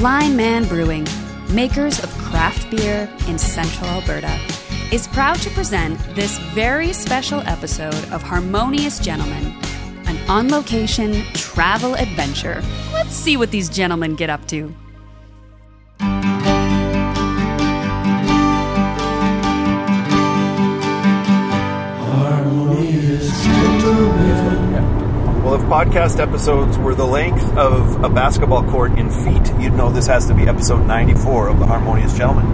Blind Man Brewing, makers of craft beer in central Alberta, is proud to present this very special episode of Harmonious Gentlemen, an on location travel adventure. Let's see what these gentlemen get up to. Well, if podcast episodes were the length of a basketball court in feet, you'd know this has to be episode 94 of The Harmonious Gentleman.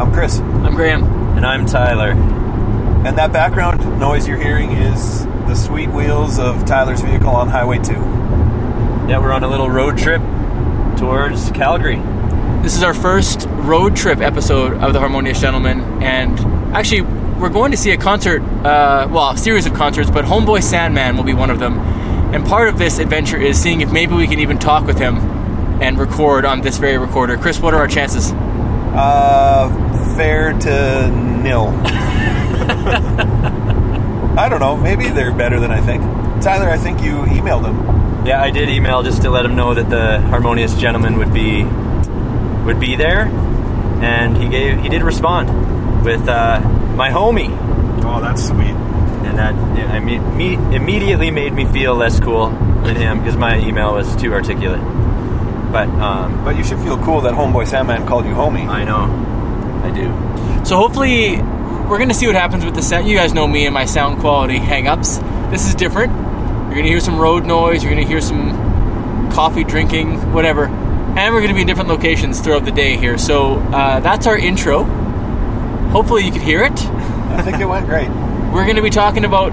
I'm Chris, I'm Graham. And I'm Tyler. and that background noise you're hearing is the sweet wheels of Tyler's vehicle on Highway 2. Yeah, we're on a little road trip towards Calgary. This is our first road trip episode of The Harmonious Gentlemen, and actually, we're going to see a concert, uh, well, a series of concerts, but Homeboy Sandman will be one of them. And part of this adventure is seeing if maybe we can even talk with him and record on this very recorder. Chris, what are our chances? Uh, fair to nil. I don't know. Maybe they're better than I think. Tyler, I think you emailed him. Yeah, I did email just to let him know that the Harmonious Gentleman would be would be there, and he gave he did respond with uh, my homie, Oh, that's sweet. And that yeah, I mean me immediately made me feel less cool than him because my email was too articulate. But um, But you should feel cool that Homeboy Sandman called you homie. I know, I do. So hopefully, we're going to see what happens with the set. You guys know me and my sound quality hangups. This is different. You're going to hear some road noise. You're going to hear some coffee drinking, whatever. And we're going to be in different locations throughout the day here. So uh, that's our intro. Hopefully, you could hear it. I think it went great. We're going to be talking about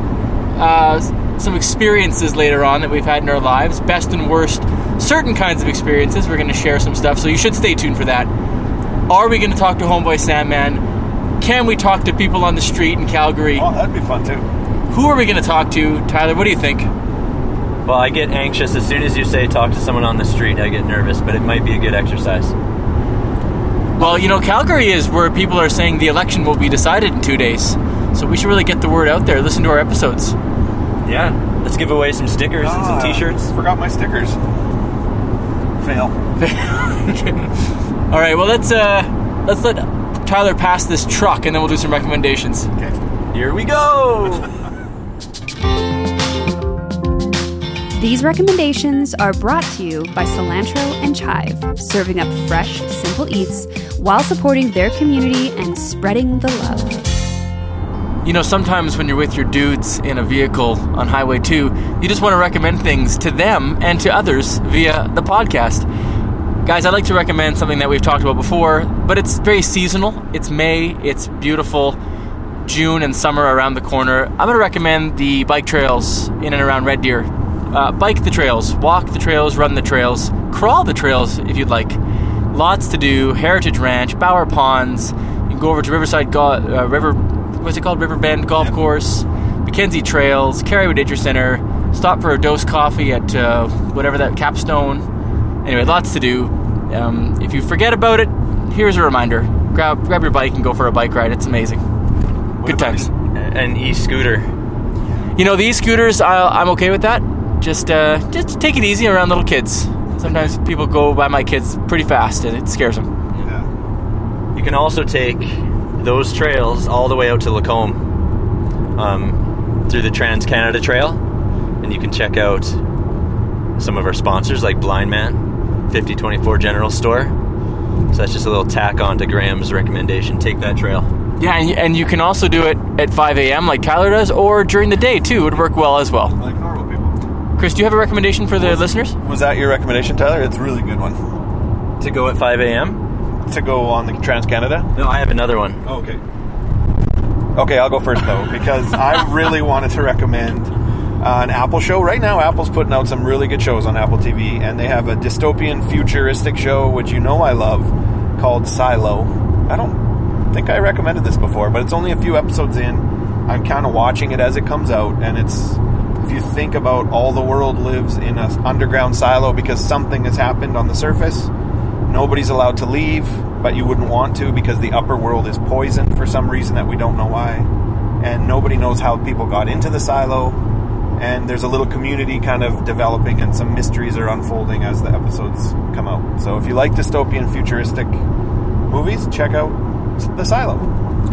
uh, some experiences later on that we've had in our lives, best and worst, certain kinds of experiences. We're going to share some stuff, so you should stay tuned for that. Are we going to talk to Homeboy Sandman? Can we talk to people on the street in Calgary? Oh, that'd be fun too. Who are we going to talk to? Tyler, what do you think? Well, I get anxious as soon as you say talk to someone on the street. I get nervous, but it might be a good exercise. Well, you know, Calgary is where people are saying the election will be decided in two days. So we should really get the word out there. Listen to our episodes. Yeah, let's give away some stickers and some T-shirts. Forgot my stickers. Fail. All right, well let's uh let's let Tyler pass this truck and then we'll do some recommendations. Okay. Here we go. These recommendations are brought to you by Cilantro and Chive, serving up fresh, simple eats while supporting their community and spreading the love. You know, sometimes when you're with your dudes in a vehicle on Highway 2, you just want to recommend things to them and to others via the podcast. Guys, I'd like to recommend something that we've talked about before, but it's very seasonal. It's May, it's beautiful. June and summer around the corner. I'm going to recommend the bike trails in and around Red Deer. Uh, bike the trails, walk the trails, run the trails, crawl the trails if you'd like. Lots to do. Heritage Ranch, Bower Ponds. You can go over to Riverside Go- uh, River. What's it called? Riverbend Golf Course, Mackenzie Trails, Kerry Wood Nature Center. Stop for a dose coffee at uh, whatever that Capstone. Anyway, lots to do. Um, if you forget about it, here's a reminder: grab grab your bike and go for a bike ride. It's amazing. Good times. An e-scooter. You know, these scooters, I, I'm okay with that. Just, uh, just take it easy around little kids. Sometimes people go by my kids pretty fast, and it scares them. Yeah. You can also take those trails all the way out to Lacombe um, through the Trans Canada Trail, and you can check out some of our sponsors like Blind Man, 5024 General Store. So that's just a little tack on to Graham's recommendation. Take that trail. Yeah, and, and you can also do it at 5 a.m. like Tyler does, or during the day too. It would work well as well. Like normal people. Chris, do you have a recommendation for the listeners? Was that your recommendation, Tyler? It's a really good one. To go at 5 a.m. To go on the Trans Canada? No, I have another one. Okay. Okay, I'll go first though, because I really wanted to recommend uh, an Apple show. Right now, Apple's putting out some really good shows on Apple TV, and they have a dystopian futuristic show, which you know I love, called Silo. I don't think I recommended this before, but it's only a few episodes in. I'm kind of watching it as it comes out, and it's if you think about all the world lives in an underground silo because something has happened on the surface. Nobody's allowed to leave, but you wouldn't want to because the upper world is poisoned for some reason that we don't know why. And nobody knows how people got into the silo. and there's a little community kind of developing, and some mysteries are unfolding as the episodes come out. So if you like dystopian futuristic movies, check out The Silo.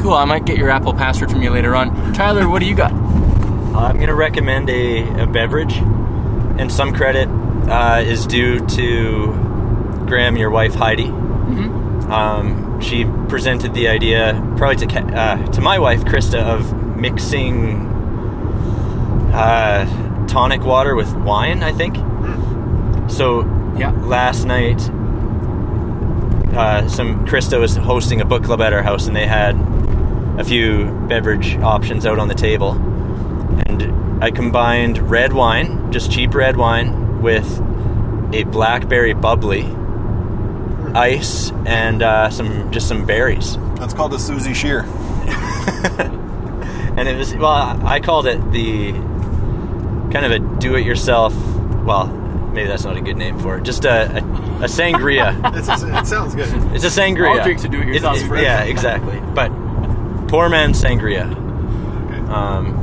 Cool. I might get your Apple password from you later on. Tyler, what do you got? I'm going to recommend a, a beverage, and some credit uh, is due to Graham, your wife Heidi. Um, she presented the idea, probably to uh, to my wife Krista, of mixing uh, tonic water with wine. I think. So Yeah. last night, uh, some Krista was hosting a book club at our house, and they had a few beverage options out on the table, and I combined red wine, just cheap red wine, with a blackberry bubbly, ice, and uh, some just some berries. That's called the Susie Shear. And it was well, I called it the kind of a do-it-yourself. Well, maybe that's not a good name for it. Just a, a, a sangria. It's a, it sounds good. It's a sangria. All drinks are do-it-yourself, It- it- yeah, exactly. But poor man sangria. Um,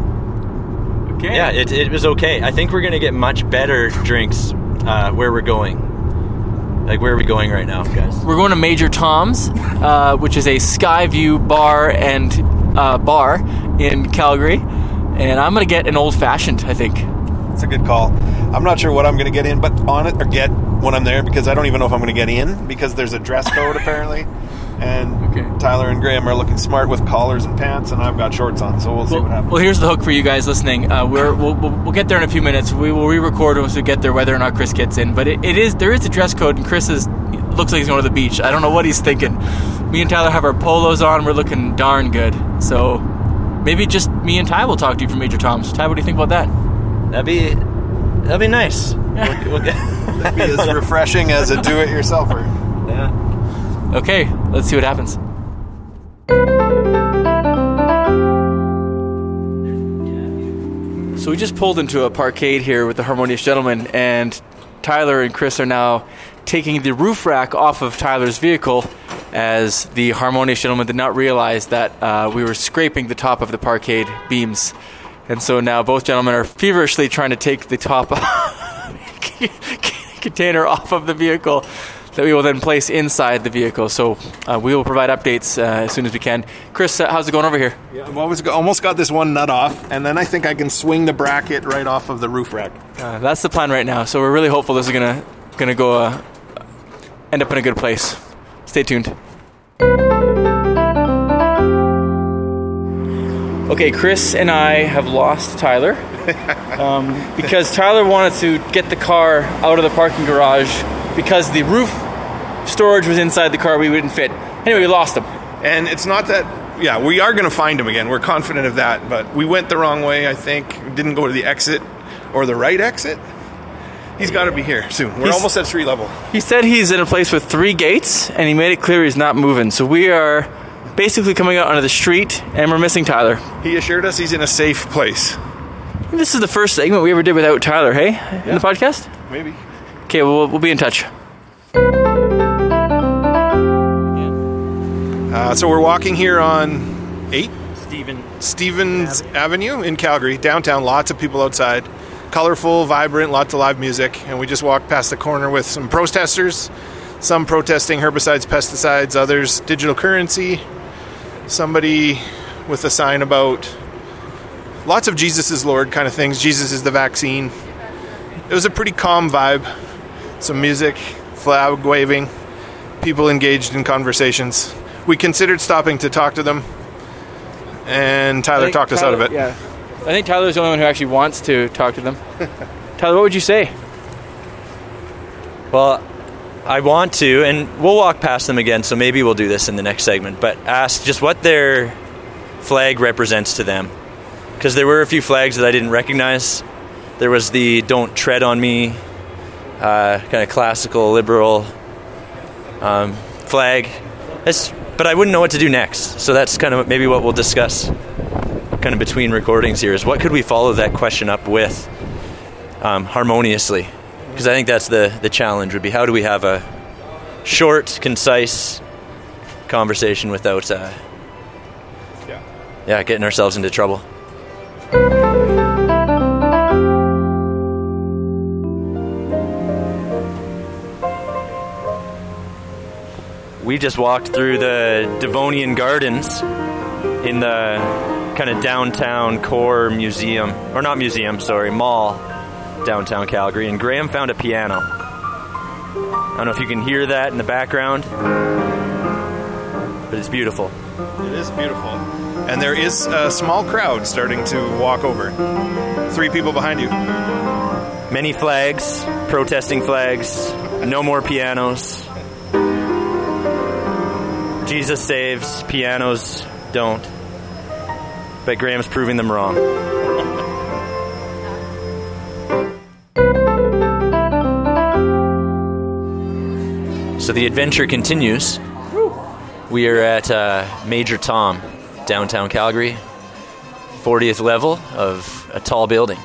Okay. yeah, it, it was okay. I think we're gonna get much better drinks uh, where we're going. Like where are we going right now, guys? We're going to Major Tom's, uh, which is a Skyview bar and uh, bar in Calgary, and I'm gonna get an old fashioned. I think. It's a good call. I'm not sure what I'm going to get in, but on it or get when I'm there because I don't even know if I'm going to get in because there's a dress code apparently. And Okay. Tyler and Graham are looking smart with collars and pants, and I've got shorts on, so we'll see what happens. well, here's the hook for you guys listening. Uh, we're, we'll, we'll, we'll get there in a few minutes. We will re-record once we get there, whether or not Chris gets in. But it, it is there is a dress code, and Chris is looks like he's going to the beach. I don't know what he's thinking. Me and Tyler have our polos on. We're looking darn good. So maybe just me and Ty will talk to you from Major Tom's. Ty, what do you think about that? That'd be that'd be nice. We'll- we'll get- Be as refreshing as a do-it-yourselfer. yeah. Okay, let's see what happens. So we just pulled into a parkade here with the Harmonious Gentleman, and Tyler and Chris are now taking the roof rack off of Tyler's vehicle as the Harmonious Gentleman did not realize that uh, we were scraping the top of the parkade beams. And so now both gentlemen are feverishly trying to take the top container off of the vehicle that we will then place inside the vehicle. So uh, we will provide updates uh, as soon as we can. Chris, uh, how's it going over here? I've always almost got this one nut off, and then I think I can swing the bracket right off of the roof rack. Uh, that's the plan right now. So we're really hopeful this is gonna gonna go uh, end up in a good place. Stay tuned. Okay, Chris and I have lost Tyler um, because Tyler wanted to get the car out of the parking garage because the roof storage was inside the car. We wouldn't fit. Anyway, we lost him. And it's not that, yeah, we are going to find him again. We're confident of that, but we went the wrong way, I think. Didn't go to the exit or the right exit. He's got to be here soon. We're He's- almost at street level. He said he's in a place with three gates, and he made it clear he's not moving. So we are basically coming out onto the street, and we're missing Tyler. He assured us he's in a safe place. This is the first segment we ever did without Tyler, hey? In the podcast? Maybe. Okay, well, we'll be in touch. Uh, so we're walking here on 8 Stephen. Stevens Avenue in Calgary, downtown. Lots of people outside. Colorful, vibrant, lots of live music. And we just walked past the corner with some protesters. Some protesting herbicides, pesticides, others digital currency. Somebody with a sign about lots of Jesus is Lord kind of things. Jesus is the vaccine. It was a pretty calm vibe. Some music, flag waving, people engaged in conversations. We considered stopping to talk to them, and Tyler talked us out of it. Yeah. I think Tyler's the only one who actually wants to talk to them. Tyler, what would you say? Well, I want to, and we'll walk past them again, so maybe we'll do this in the next segment, but ask just what their flag represents to them. Because there were a few flags that I didn't recognize. There was the Don't Tread on Me, uh, kind of classical liberal um, flag. It's, but I wouldn't know what to do next. So that's kind of maybe what we'll discuss kind of between recordings here is what could we follow that question up with um, harmoniously? Because I think that's the, the challenge would be how do we have a short, concise conversation without, uh, Yeah. yeah, getting ourselves into trouble. We just walked through the Devonian Gardens in the kind of downtown core museum, or not museum, sorry, mall, downtown Calgary, and Graham found a piano. I don't know if you can hear that in the background, but it's beautiful. It is beautiful. And there is a small crowd starting to walk over. Three people behind you. Many flags, protesting flags, no more pianos. Jesus saves, pianos don't. But Graham's proving them wrong. So the adventure continues. We are at uh, Major Tom, downtown Calgary, 40th level of a tall building.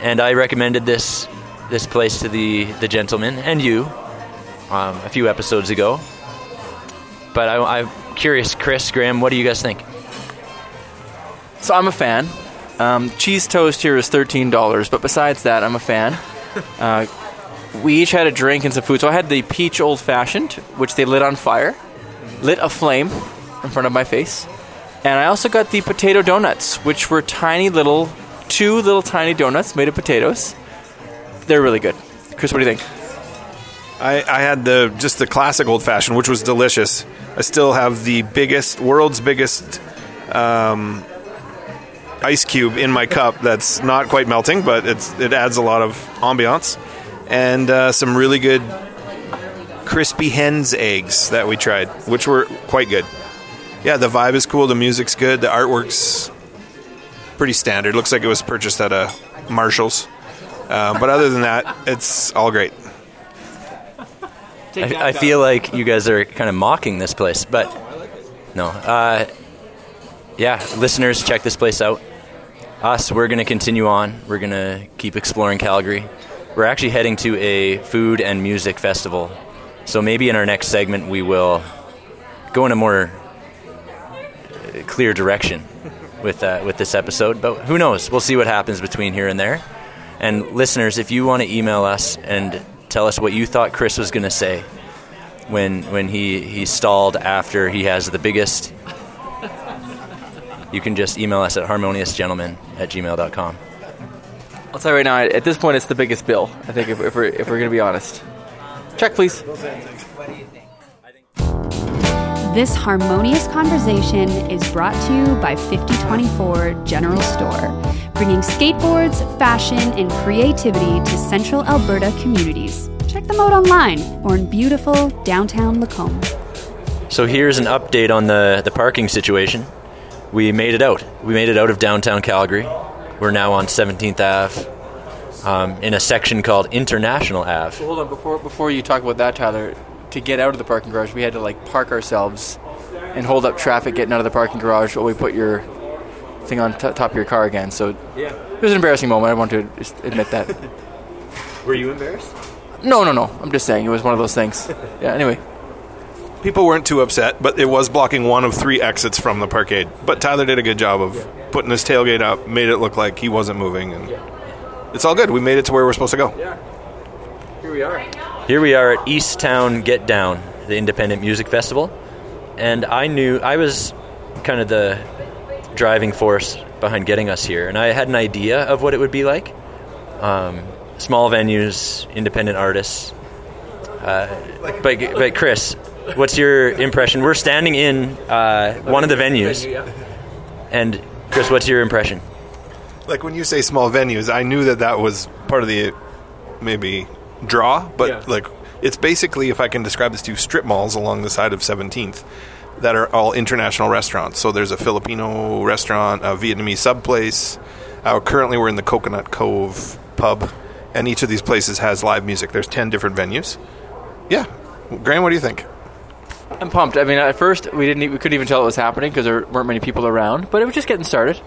And I recommended this this place to the, the gentleman and you um, a few episodes ago. But I, I'm curious, Chris, Graham, what do you guys think? So I'm a fan. Um, cheese toast here is thirteen dollars, but besides that, I'm a fan. Uh, we each had a drink and some food. So I had the peach old fashioned, which they lit on fire, lit a flame in front of my face, and I also got the potato donuts, which were tiny little, two little tiny donuts made of potatoes. They're really good. Chris, what do you think? I, I had the just the classic old fashioned, which was delicious. I still have the biggest, world's biggest um, ice cube in my cup. That's not quite melting, but it adds a lot of ambiance, and uh, some really good crispy hens eggs that we tried, which were quite good. Yeah, the vibe is cool. The music's good. The artwork's pretty standard. Looks like it was purchased at a Marshalls. Uh, but other than that, it's all great. I, I feel like you guys are kind of mocking this place, but no. Uh, yeah, listeners, check this place out. Us, we're going to continue on. We're going to keep exploring Calgary. We're actually heading to a food and music festival. So maybe in our next segment, we will go in a more uh, clear direction with, uh, with this episode. But who knows? We'll see what happens between here and there. And listeners, if you want to email us and tell us what you thought Chris was going to say when when he, he stalled after he has the biggest, you can just email us at harmoniousgentleman at gmail.com. I'll tell you right now. At this point, it's the biggest bill. I think if, if we're if we're going to be honest. Check, please. This harmonious conversation is brought to you by 5024 General Store, bringing skateboards, fashion, and creativity to central Alberta communities. Check them out online or in beautiful downtown Lacombe. So here's an update on the, the parking situation. We made it out. We made it out of downtown Calgary. We're now on 17th Ave um, in a section called International Ave. Hold on, before before you talk about that, Tyler. To get out of the parking garage, we had to like park ourselves and hold up traffic getting out of the parking garage while we put your thing on t- top of your car again. So Yeah. it was an embarrassing moment. I want to just admit that. Were you embarrassed? no, no, no. I'm just saying it was one of those things. Yeah. Anyway, People weren't too upset, but it was blocking one of three exits from the parkade. But Tyler did a good job of putting his tailgate up, made it look like he wasn't moving, and it's all good. We made it to where we're supposed to go. Yeah. Here we are. Here we are at East Town Get Down, the independent music festival. And I knew I was kind of the driving force behind getting us here. And I had an idea of what it would be like. Um, small venues, independent artists. Uh, but, but Chris, what's your impression? We're standing in uh, one of the venues. And Chris, what's your impression? Like when you say small venues, I knew that that was part of the maybe draw, but Yeah. like it's basically, if I can describe this to you, strip malls along the side of 17th that are all international restaurants. So there's a Filipino restaurant, a Vietnamese sub place. Uh, currently, we're in the Coconut Cove pub, and each of these places has live music. There's 10 different venues. Yeah. Graham, what do you think? I'm pumped. I mean, at first we didn't, we couldn't even tell it was happening because there weren't many people around, but it was just getting started.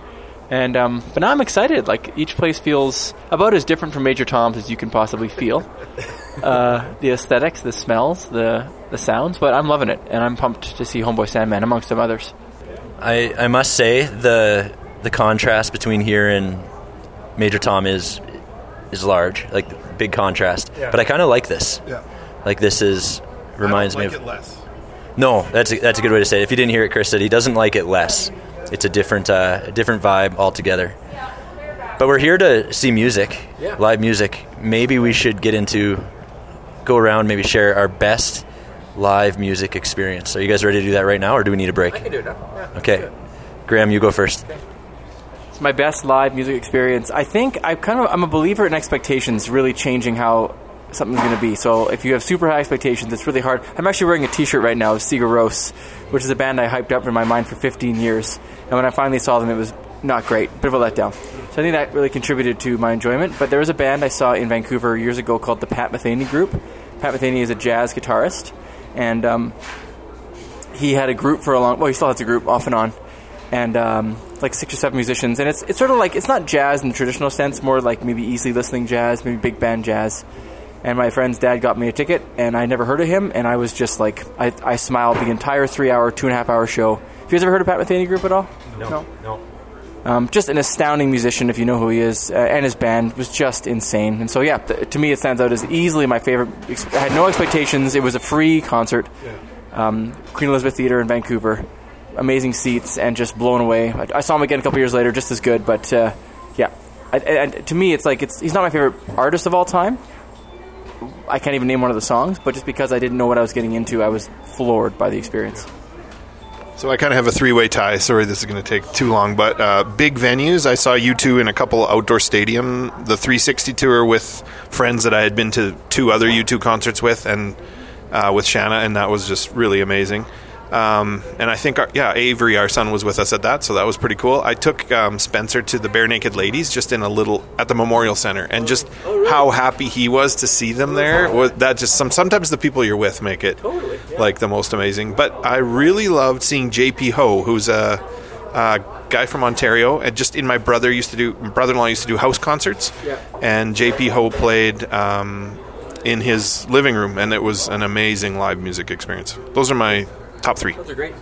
And um, but now I'm excited. Like each place feels about as different from Major Tom's as you can possibly feel. Uh, the aesthetics, the smells, the the sounds, but I'm loving it, and I'm pumped to see Homeboy Sandman amongst some others. I, I must say the the contrast between here and Major Tom is is large, like big contrast. But I kind of like this. Yeah. Like this is reminds me of less. No, that's a, that's a good way to say it. If you didn't hear it, Chris said he doesn't like it less. It's a different uh, a different vibe altogether. But we're here to see music, Yeah. live music. Maybe we should get into go around, maybe share our best live music experience. Are you guys ready to do that right now, or do we need a break? can do it now. Yeah. Okay, Graham, you go first. It's my best live music experience. I think I kind of I'm a believer in expectations really changing how something's going to be. So if you have super high expectations, it's really hard. I'm actually wearing a T-shirt right now of Sigur Rós, which is a band I hyped up in my mind for 15 years, and when I finally saw them, it was not great, bit of a letdown. So I think that really contributed to my enjoyment. But there was a band I saw in Vancouver years ago called the Pat Metheny Group. Pat Metheny is a jazz guitarist, and um, he had a group for a long. Well, he still has a group off and on, and um, like six or seven musicians. And it's it's sort of like it's not jazz in the traditional sense, more like maybe easily listening jazz, maybe big band jazz. And my friend's dad got me a ticket, and I never heard of him, and I was just like, I, I smiled the entire three hour, two and a half hour show. Have you guys ever heard of Pat Metheny Group at all? No, no. Um, just an astounding musician, if you know who he is, uh, and his band was just insane. And so, yeah, th- to me, it stands out as easily my favorite. Ex- I had no expectations. It was a free concert, um, Queen Elizabeth Theatre in Vancouver. Amazing seats, and just blown away. I, I saw him again a couple years later, just as good. But uh, yeah, I, I, I- to me, it's like it's he's not my favorite artist of all time. I can't even name one of the songs, but just because I didn't know what I was getting into, I was floored by the experience. So I kind of have a three-way tie. Sorry, this is going to take too long, but uh, big venues. I saw U2 in a couple outdoor stadium. The 360 tour with friends that I had been to two other U2 concerts with, and uh, with Shanna, and that was just really amazing. Um, and I think, our, yeah, Avery, our son, was with us at that, so that was pretty cool. I took um, Spencer to the Barenaked Ladies, just in a little at the Memorial Center, and just how happy he was to see them there. Was that just some? Sometimes the people you're with make it like the most amazing. But I really loved seeing JP Hoe, who's a, a guy from Ontario, and just in my brother used to do my brother-in-law used to do house concerts, and JP Hoe played. Um, in his living room, and it was an amazing live music experience. Those are my top three. Those are great.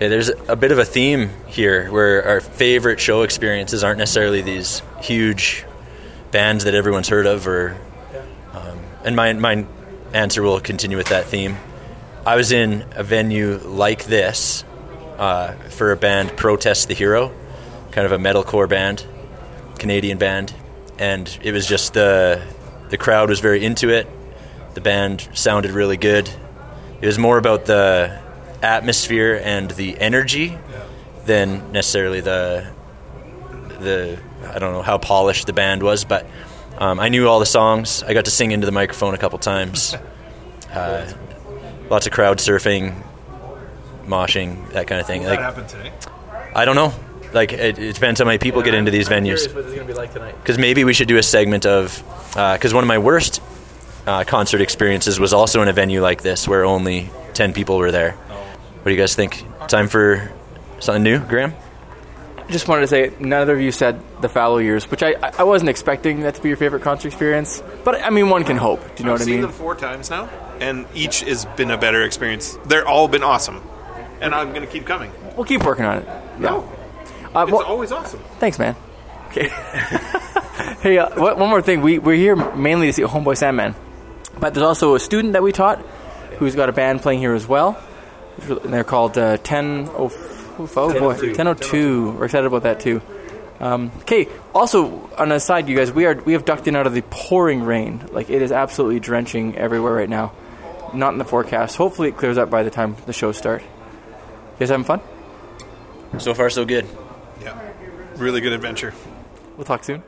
Yeah, there's a bit of a theme here where our favorite show experiences aren't necessarily these huge bands that everyone's heard of, or um, and my my answer will continue with that theme. I was in a venue like this uh, for a band, Protest the Hero, kind of a metalcore band, Canadian band, and it was just the the crowd was very into it. The band sounded really good. It was more about the atmosphere and the energy than necessarily the the I don't know how polished the band was, but um, I knew all the songs. I got to sing into the microphone a couple times. Uh, lots of crowd surfing, moshing, that kind of thing. Like happened today. I don't know. Like it, it depends how many people get into these venues. what it's going to be like. Because maybe we should do a segment of because one of my worst uh, concert experiences was also in a venue like this where only ten people were there. What do you guys think? Time for something new, Graham? I just wanted to say neither of you said the fallow years, which I I wasn't expecting that to be your favorite concert experience. But I mean, one can hope. Do you know I've what I mean? seen mean? them four times now, and each has been a better experience. They're all been awesome, and I'm going to keep coming. We'll keep working on it. No, Uh, it's well, always awesome. thanks, man. Okay. hey, uh, one more thing. We we're here mainly to see Homeboy Sandman, but there's also a student that we taught who's got a band playing here as well. And they're called uh, Ten Oh oh boy Ten Oh Two. We're excited about that too. Um, okay. Also, on a side, you guys, we are we have ducked in out of the pouring rain. Like it is absolutely drenching everywhere right now. Not in the forecast. Hopefully, it clears up by the time the shows start. You guys having fun? So far, so good. Yeah, really good adventure. We'll talk soon.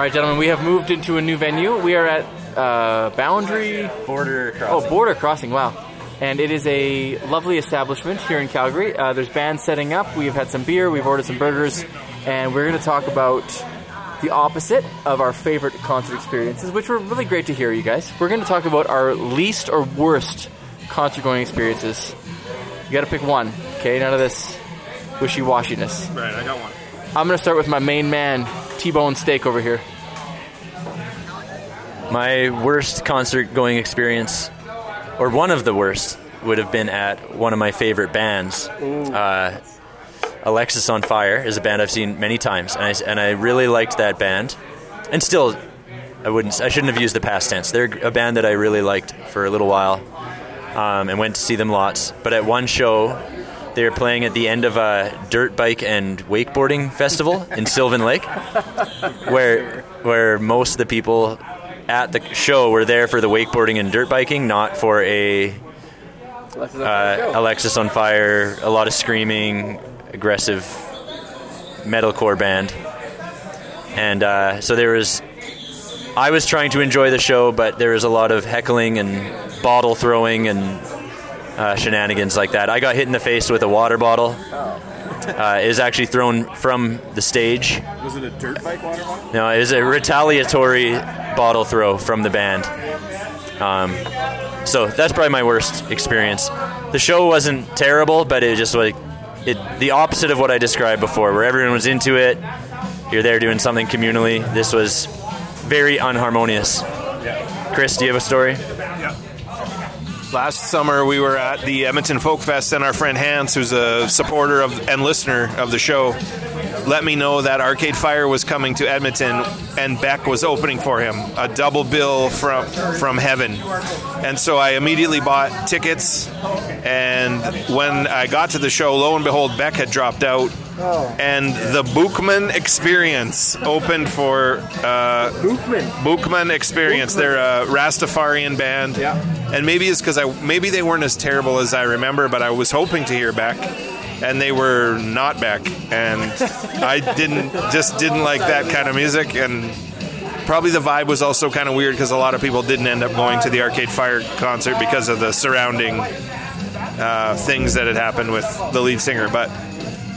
All right, gentlemen, we have moved into a new venue. We are at uh, Boundary Border Crossing. Oh, Border Crossing, wow. And it is a lovely establishment here in Calgary. Uh, there's bands setting up. We've had some beer, we've ordered some burgers, and we're going to talk about the opposite of our favorite concert experiences, which were really great to hear, you guys. We're going to talk about our least or worst concert going experiences. You got to pick one, okay? None of this wishy washiness. Right, I got one. I'm going to start with my main man, T Bone Steak over here. My worst concert going experience, or one of the worst, would have been at one of my favorite bands. Uh, Alexisonfire is a band I've seen many times, and I, and I really liked that band. And still, I wouldn't. I shouldn't have used the past tense. They're a band that I really liked for a little while, um, and went to see them lots. But at one show, they were playing at the end of a dirt bike and wakeboarding festival in Sylvan Lake, where where most of the people at the show were there for the wakeboarding and dirt biking, not for a uh, Alexisonfire, a lot of screaming, aggressive metalcore band. And uh, so there was, I was trying to enjoy the show, but there was a lot of heckling and bottle throwing and uh, shenanigans like that. I got hit in the face with a water bottle. Uh, it was actually thrown from the stage. Was it a dirt bike water bottle? No, it was a retaliatory bottle throw from the band. Um, so that's probably my worst experience. The show wasn't terrible, but it was just like it, the opposite of what I described before, where everyone was into it. You're there doing something communally. This was very unharmonious. Chris, do you have a story? Last summer, we were at the Edmonton Folk Fest, and our friend Hans, who's a supporter of and listener of the show, let me know that Arcade Fire was coming to Edmonton, and Beck was opening for him, a double bill from from heaven. And so I immediately bought tickets, and when I got to the show, lo and behold, Beck had dropped out. And the Boukman Eksperyans opened for uh, Boukman. Boukman Eksperyans. They're a Rastafarian band. Yeah. And maybe it's because I maybe they weren't as terrible as I remember, but I was hoping to hear back, and they were not back, and I didn't just didn't like that kind of music, and probably the vibe was also kind of weird because a lot of people didn't end up going to the Arcade Fire concert because of the surrounding uh, things that had happened with the lead singer, but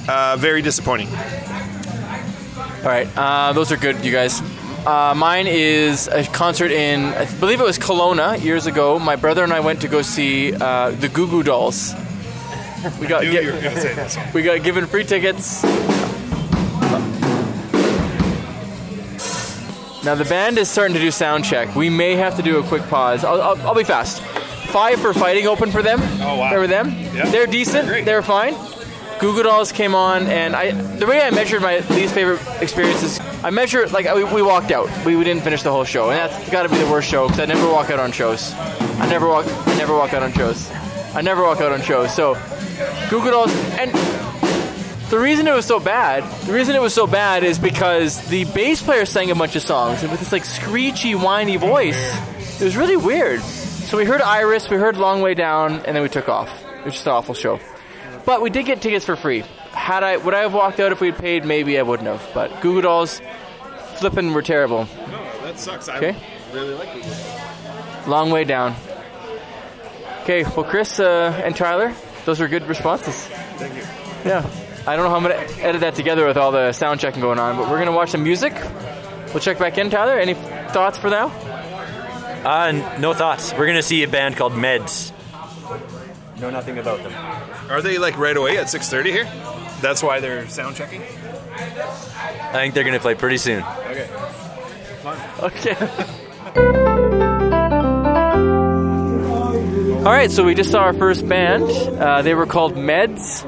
uh, very disappointing. All right, uh, those are good, you guys. Uh, mine is a concert in, I believe it was Kelowna years ago. My brother and I went to go see uh, the Goo Goo Dolls. We got Knew you were gonna say this one. we got given free tickets. Now the band is starting to do sound check. We may have to do a quick pause. I'll, I'll, I'll be fast. Five for fighting open for them. Oh, wow. Were them. Yeah. They're decent. They're. They're fine. Goo Goo Dolls came on, and I the way I measured my least favorite experiences, I measured like we, we walked out. We, we didn't finish the whole show, and that's got to be the worst show because I never walk out on shows. I never walk. I never walk out on shows. I never walk out on shows. So Goo Goo Dolls, and the reason it was so bad, the reason it was so bad is because the bass player sang a bunch of songs with this like screechy, whiny voice. It was really weird. So we heard Iris, we heard Long Way Down, and then we took off. It was just an awful show. But we did get tickets for free. Had I would I have walked out if we'd paid? Maybe I wouldn't have. But Goo Goo Dolls, flipping were terrible. No, That sucks. I Okay. really like it. Long way down. Okay, well, Chris uh, and Tyler, those were good responses. Thank you. Yeah. I don't know how I'm going to edit that together with all the sound checking going on, but we're going to watch some music. We'll check back in, Tyler. Any thoughts for now? Uh, no thoughts. We're gonna see a band called Meds. Know nothing about them. Are they like right away at 6:30 here? That's why they're sound checking. I think they're gonna play pretty soon. Okay. Okay. All right, so we just saw our first band. Uh, they were called Meds.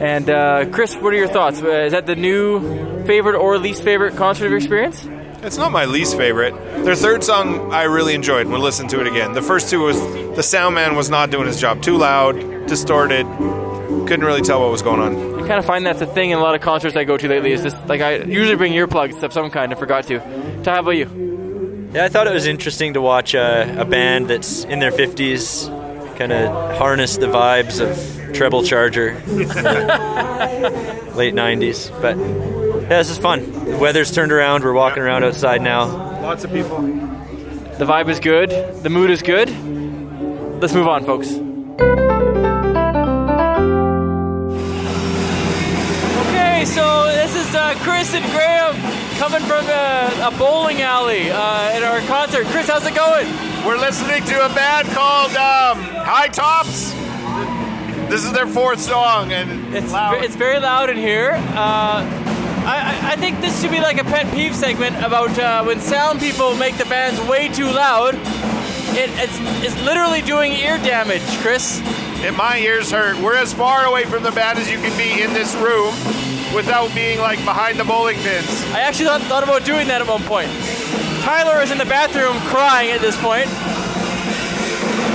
And uh, Chris, what are your thoughts? Uh, is that the new favorite or least favorite concert of your experience? It's not my least favorite. Their third song I really enjoyed. We'll listen to it again. The first two was the sound man was not doing his job. Too loud, distorted. Couldn't really tell what was going on. I kind of find that's a thing in a lot of concerts I go to lately. Is this like I usually bring earplugs of some kind. I forgot to. Ty, how about you? Yeah, I thought it was interesting to watch uh, a band that's in their 50s kind of harness the vibes of Treble Charger, late 90s. But yeah, this is fun. The weather's turned around. We're walking around outside now. Lots of people. The vibe is good. The mood is good. Let's move on, folks. Okay, so this is uh, Chris and Graham coming from a, a bowling alley uh, at our concert. Chris, how's it going? We're listening to a band called um, High Tops. This is their fourth song, and It's it's very loud in here. Uh, I, I- I think this should be like a pet peeve segment about uh, when sound people make the bands way too loud. it, it's, it's literally doing ear damage, Chris. And my ears hurt. We're as far away from the band as you can be in this room without being like behind the bowling pins. I actually thought, thought about doing that at one point. Tyler is in the bathroom crying at this point.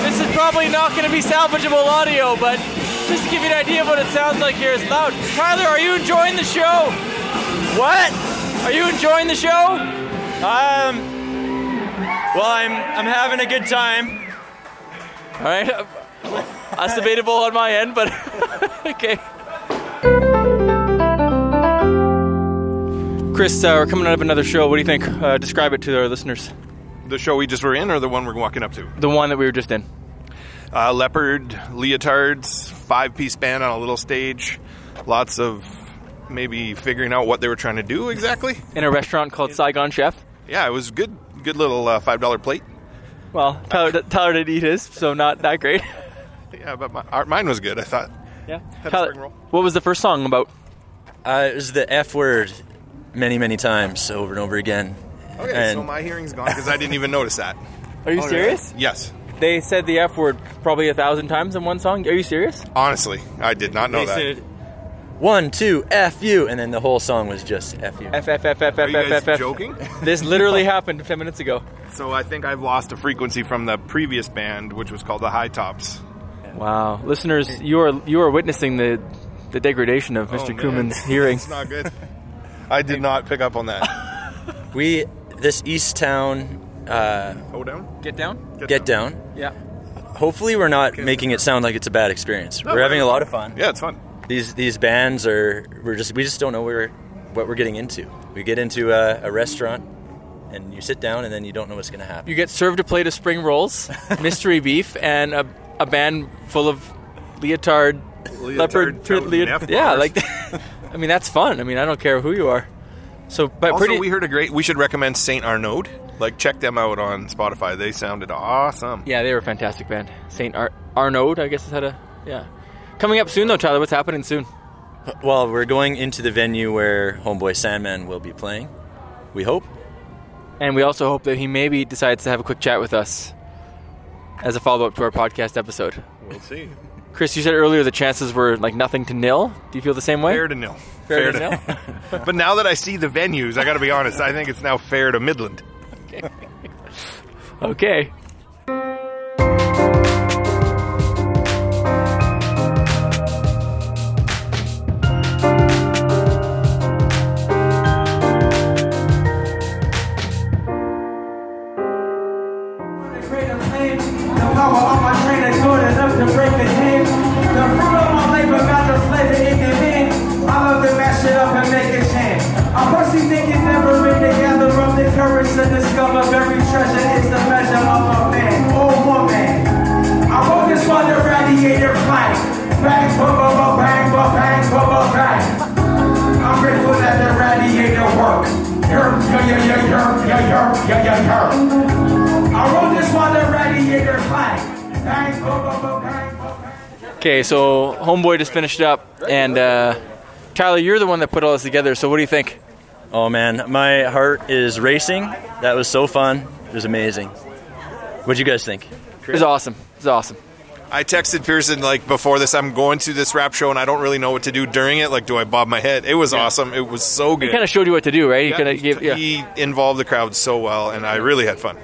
This is probably not going to be salvageable audio, but just to give you an idea of what it sounds like here, it's loud. Tyler, are you enjoying the show? What? Are you enjoying the show? Um. Well, I'm I'm having a good time. All right. That's debatable on my end, but okay. Chris, uh, we're coming out of another show. What do you think? Uh, describe it to our listeners. The show we just were in, or the one we're walking up to? The one that we were just in. Uh, leopard, leotards, five piece band on a little stage. Lots of maybe figuring out what they were trying to do exactly. In a restaurant called Saigon Chef. Yeah, it was good. Good little uh, five dollar plate. Well, Tyler, Tyler didn't eat his, so not that great. Yeah, but my, our, mine was good. I thought. Yeah. Tyler, what was the first song about? Uh, it was the F word many, many times over and over again. Okay, And- so my hearing's gone because I didn't even notice that. Are you serious? Yes, They said the F word probably a thousand times in one song. Are you serious? honestly, I did not know They that. said, one, two, F you, and then the whole song was just F you. F F F F Are F you F guys F F. joking? This literally happened ten minutes ago. So I think I've lost a frequency from the previous band, which was called the High Tops. Wow, listeners, you are you are witnessing the the degradation of Mr. Oh, man. Kuman's hearing. It's not good. I did not pick up on that. We, this East Town, uh, Hold down. Get down. get down. Yeah. Hopefully, we're not making it sound like it's a bad experience. we're having a lot of fun. Yeah, it's fun. These these bands are we're just we just don't know where what we're getting into. We get into a, a restaurant, and you sit down, and then you don't know what's going to happen. You get served a plate of spring rolls, mystery beef, and a, a band full of leotard, leopard, toad leot- yeah, like I mean that's fun. I mean I don't care who you are. So, but Also, pretty. we heard a great. We should recommend Saint Arnaud. Like, check them out on Spotify. They sounded awesome. yeah, they were a fantastic band. Saint Ar- Arnaud, I guess is how to. Yeah. Coming up soon though, Tyler. What's happening soon? Well, we're going into the venue where Homeboy Sandman will be playing. We hope. And we also hope that he maybe decides to have a quick chat with us as a follow up to our podcast episode. We'll see. Chris, you said earlier the chances were like nothing to nil. Do you feel the same way? Fair to nil. Fair to nil? but now that I see the venues, I got to be honest. I think it's now fair to Midland. Okay. Greater to discover every treasure is the measure of a man or woman. I wrote this for the radiator flight. Bang, ba ba ba bang, ba bang, ba ba bang. I'm grateful that the radiator work. Yerp, yeah, yerp, yeah, yerp, yeah, yeah, yerp. I wrote this while the radiator flag. Bang, bang, bang. Okay, so Homeboy just finished up, and uh, Tyler, you're the one that put all this together. So what do you think? Oh man, my heart is racing. That was so fun. It was amazing. What'd you guys think? It was awesome. It was awesome. I texted Pearson like before this. I'm going to this rap show and I don't really know what to do during it. Like, do I bob my head? It was awesome. It was so good. He kind of showed you what to do, right? He Yeah, kind of gave. Yeah. he involved the crowd so well, and I really had fun.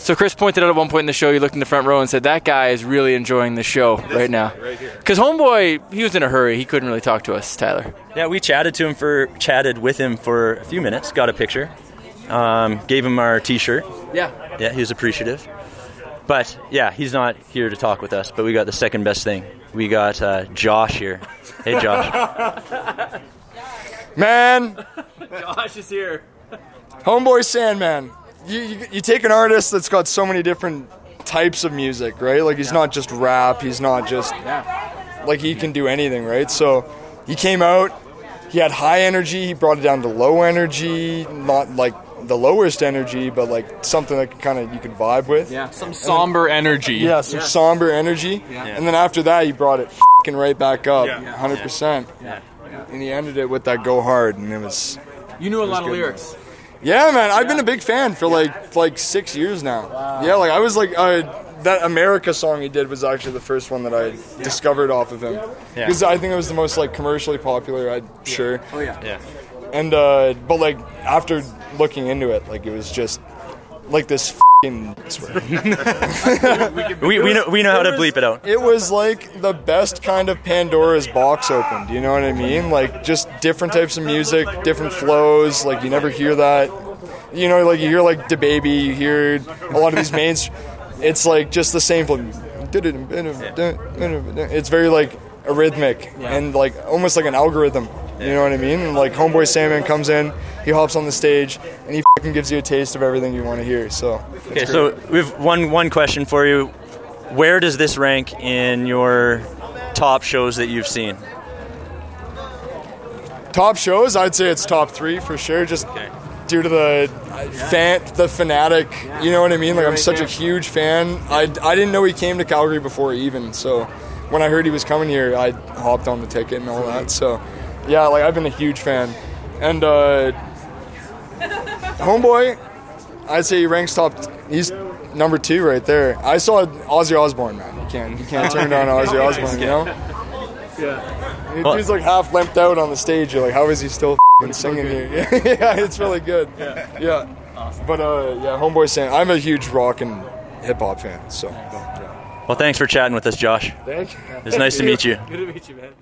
So Chris pointed out at one point in the show, you looked in the front row and said, "That guy is really enjoying the show right now." right here. Because Homeboy, he was in a hurry. He couldn't really talk to us, Tyler. Yeah, we chatted to him for chatted with him for a few minutes. Got a picture. Um, gave him our T-shirt. Yeah. Yeah, he was appreciative. But yeah, he's not here to talk with us. But we got the second best thing. We got uh, Josh here. Hey, Josh. Man, Josh is here. Homeboy Sandman. You, you, you take an artist that's got so many different types of music, right? Like he's not just rap, he's not just like he can do anything, right? So he came out, he had high energy, he brought it down to low energy, not like the lowest energy, but like something that kind of you could vibe with. Yeah. Some somber energy. Yeah, some somber energy. And then after that, he brought it fing right back up, 100%. And he ended it with that go hard, and it was You knew a lot of good. lyrics. Yeah, man, I've been a big fan for like like six years now. Yeah, like I was like uh, that America song he did was actually the first one that I discovered off of him Yeah. because I think it was the most like commercially popular. I'm sure. Oh yeah. Yeah. And uh, but like after looking into it, like it was just like this fing swear. We, we know we know how to bleep it out. It was like the best kind of Pandora's box opened. You know what I mean? Like just different types of music, different flows. Like you never hear that. You know, like you hear like the baby. You hear a lot of these mains. It's like just the same. It's very like a rhythmic and like almost like an algorithm. You know what I mean? And like Homeboy Sandman comes in, he hops on the stage, and he fucking gives you a taste of everything you want to hear. So Okay, so we have one one question for you. Where does this rank in your top shows that you've seen? top shows, I'd say it's top three for sure. Just due to the fan, the fanatic. You know what I mean? Like I'm such a huge fan. I, I didn't know he came to Calgary before even. So when I heard he was coming here, I hopped on the ticket and all that. So yeah, like I've been a huge fan. And uh, Homeboy, I'd say he ranks top. He's number two right there. I saw Ozzy Osbourne, man. You can't you can't turn down Ozzy Osbourne. You know. Yeah. Well- Dude's like half limped out on the stage. You're like, how is he still f***ing singing here? yeah, it's really good. Yeah. Yeah. Awesome. But uh, yeah, Homeboy Sandman I'm a huge rock and hip hop fan. So yeah. Well, thanks for chatting with us, Josh. Thank you. It's nice to meet you. Good to meet you, man.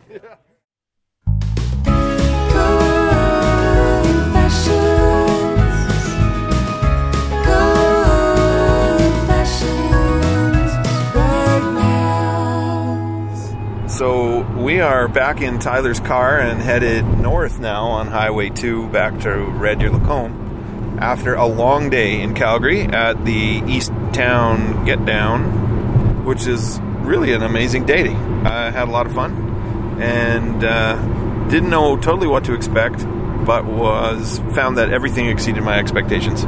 So we are back in Tyler's car and headed north now on Highway 2 back to Red Deer Lacombe after a long day in Calgary at the East Town Get Down, which is really an amazing day. I had a lot of fun and uh, didn't know totally what to expect, but was found that everything exceeded my expectations.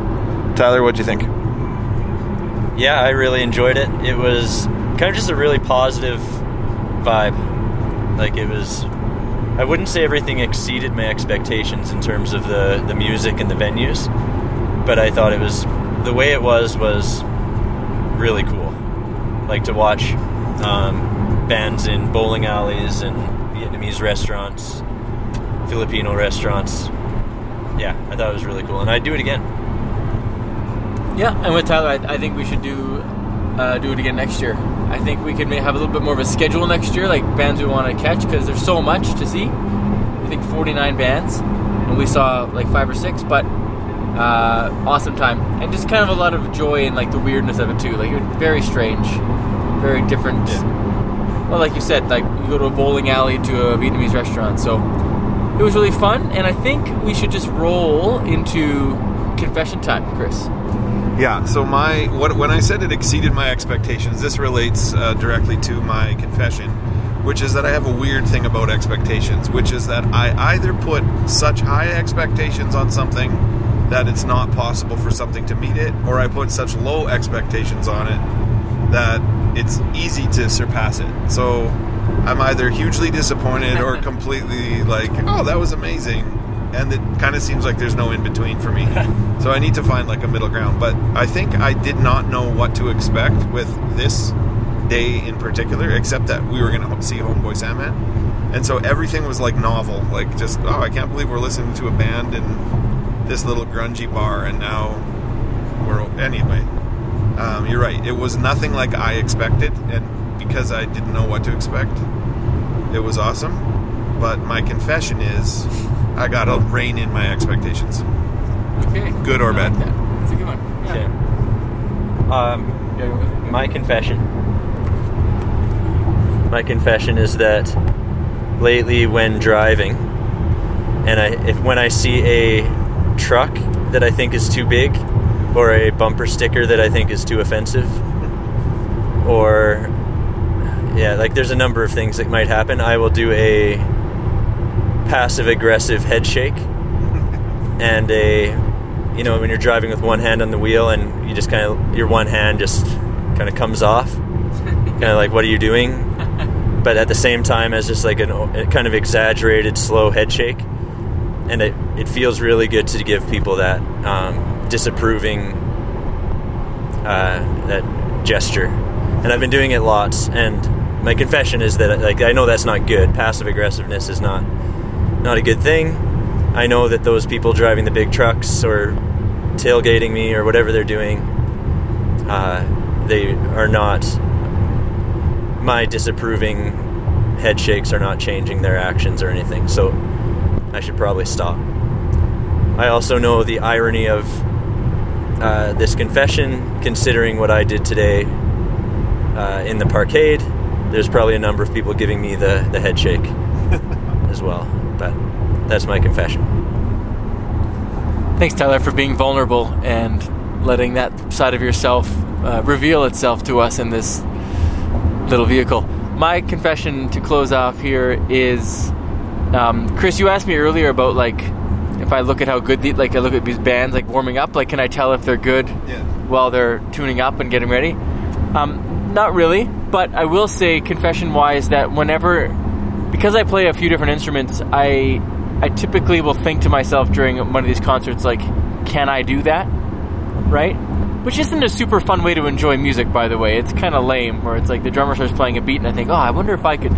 Tyler, what'd you think? Yeah, I really enjoyed it. It was kind of just a really positive vibe. Like it was I wouldn't say everything exceeded my expectations in terms of the the music and the venues, but I thought it was the way it was was really cool. Like to watch um, bands in bowling alleys and Vietnamese restaurants, Filipino restaurants. Yeah, I thought it was really cool, and I'd do it again. Yeah, and with Tyler, I, I think we should do uh, do it again next year. I think we could may have a little bit more of a schedule next year, like bands we want to catch, because there's so much to see. I think 49 bands, and we saw like five or six, but uh, awesome time, and just kind of a lot of joy and like the weirdness of it too. Like it was very strange, very different. Well, like you said, like you go to a bowling alley to a Vietnamese restaurant, so it was really fun, and I think we should just roll into confession time, Chris. Yeah. So my what when I said it exceeded my expectations, this relates uh, directly to my confession, which is that I have a weird thing about expectations, which is that I either put such high expectations on something that it's not possible for something to meet it, or I put such low expectations on it that it's easy to surpass it. So I'm either hugely disappointed or completely like, oh, that was amazing. And it kind of seems like there's no in between for me. so I need to find like a middle ground. But I think I did not know what to expect with this day in particular, except that we were going to see Homeboy Sandman. And so everything was like novel. Like, just, oh, I can't believe we're listening to a band in this little grungy bar. And now we're. Anyway, um, you're right. It was nothing like I expected. And because I didn't know what to expect, it was awesome. But my confession is, I gotta rein in my expectations. Okay. Good or I like bad? that. It's a good one. Okay. Um, Yeah, go ahead. my confession. My confession is that lately, when driving, and I if when I see a truck that I think is too big, or a bumper sticker that I think is too offensive, or yeah, like there's a number of things that might happen. I will do a passive aggressive head shake and a you know when you're driving with one hand on the wheel and you just kind of your one hand just kind of comes off kind of like what are you doing but at the same time as just like an, a kind of exaggerated slow head shake and it, it feels really good to give people that um, disapproving uh, that gesture, and I've been doing it lots. And my confession is that like I know that's not good. Passive aggressiveness is not not a good thing. I know that those people driving the big trucks or tailgating me or whatever they're doing, uh, they are not. My disapproving head shakes are not changing their actions or anything. So I should probably stop. I also know the irony of uh, this confession, considering what I did today uh, in the parkade. There's probably a number of people giving me the, the head shake as well. But that's my confession. Thanks, Tyler, for being vulnerable and letting that side of yourself uh, reveal itself to us in this little vehicle. My confession to close off here is, um, Chris. You asked me earlier about like if I look at how good the, like I look at these bands like warming up. Like, can I tell if they're good Yeah. while they're tuning up and getting ready? Um, not really, but I will say, confession wise, that whenever because I play a few different instruments, I I typically will think to myself during one of these concerts like, can I do that? Right? Which isn't a super fun way to enjoy music, by the way. It's kind of lame, where it's like the drummer starts playing a beat, and I think, oh, I wonder if I could.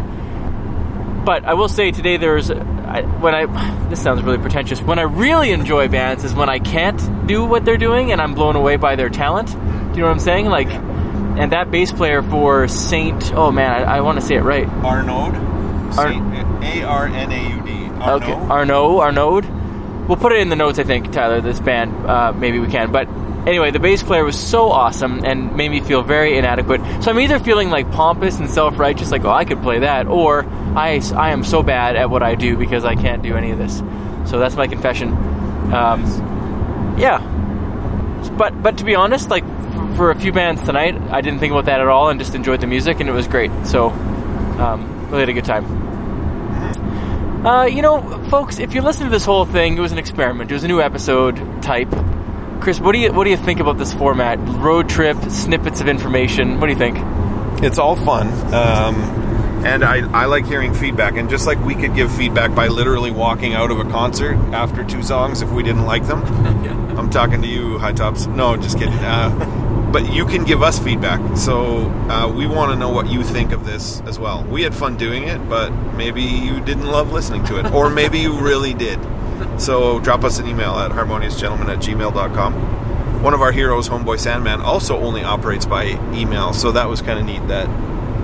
But I will say today, there's I, when I this sounds really pretentious. When I really enjoy bands is when I can't do what they're doing, and I'm blown away by their talent. Do you know what I'm saying? Like, and that bass player for Saint. Oh man, I, I want to say it right. Arnaud. A R N A U D. Okay, Arnaud, Arnaud. We'll put it in the notes, I think, Tyler. This band, uh, maybe we can. But anyway, the bass player was so awesome and made me feel very inadequate. So I'm either feeling like pompous and self-righteous, like, oh, I could play that, or I, I am so bad at what I do because I can't do any of this. So that's my confession. Um, yeah, but but to be honest, like for a few bands tonight, I didn't think about that at all and just enjoyed the music and it was great. So um, really had a good time. Uh, you know, folks, if you listen to this whole thing, it was an experiment. It was a new episode type. Chris, what do you what do you think about this format? Road trip, snippets of information. What do you think? It's all fun. Um, and I, I like hearing feedback. And just like we could give feedback by literally walking out of a concert after two songs if we didn't like them. I'm talking to you, High Tops. No, just kidding. Uh, but you can give us feedback. So uh, we want to know what you think of this as well. We had fun doing it, but maybe you didn't love listening to it. Or maybe you really did. So drop us an email at harmoniousgentleman at gmail.com. One of our heroes, Homeboy Sandman, also only operates by email. So that was kind of neat that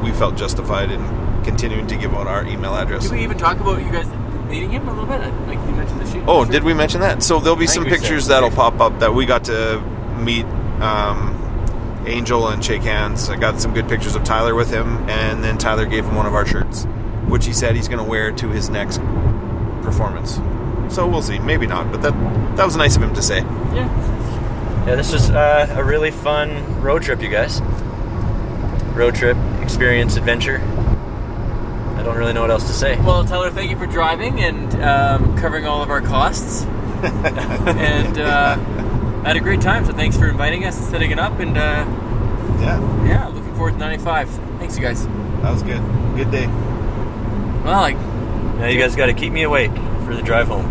we felt justified in continuing to give out our email address. Did we even talk about you guys meeting him a little bit? Like you mentioned the shoot. Oh, did we mention that? So there'll be some pictures that'll pop up that we got to meet um, Angel and shake hands. I got some good pictures of Tyler with him, and then Tyler gave him one of our shirts, which he said he's going to wear to his next performance. So we'll see. Maybe not, but that that was nice of him to say. Yeah. Yeah, this was uh, a really fun road trip, you guys. Road trip, experience, adventure. I don't really know what else to say. Well, Tyler, thank you for driving and um, covering all of our costs. and uh, I had a great time. So thanks for inviting us and setting it up. And uh, Yeah, yeah, looking forward to '95. Thanks, you guys. that was good. Good day. Well, like Now you guys got to keep me awake for the drive home.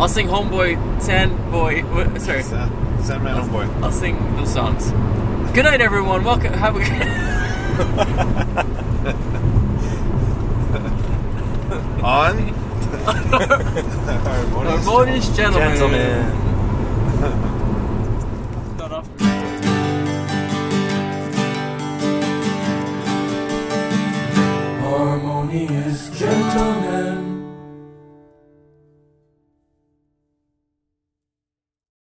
I'll sing "Homeboy," "Sandboy." What, sorry, Sa- Sandman homeboy. I'll sing those songs. Good night, everyone. Welcome. Have a good. On. Harmonious gentlemen. Gentlemen. 伤感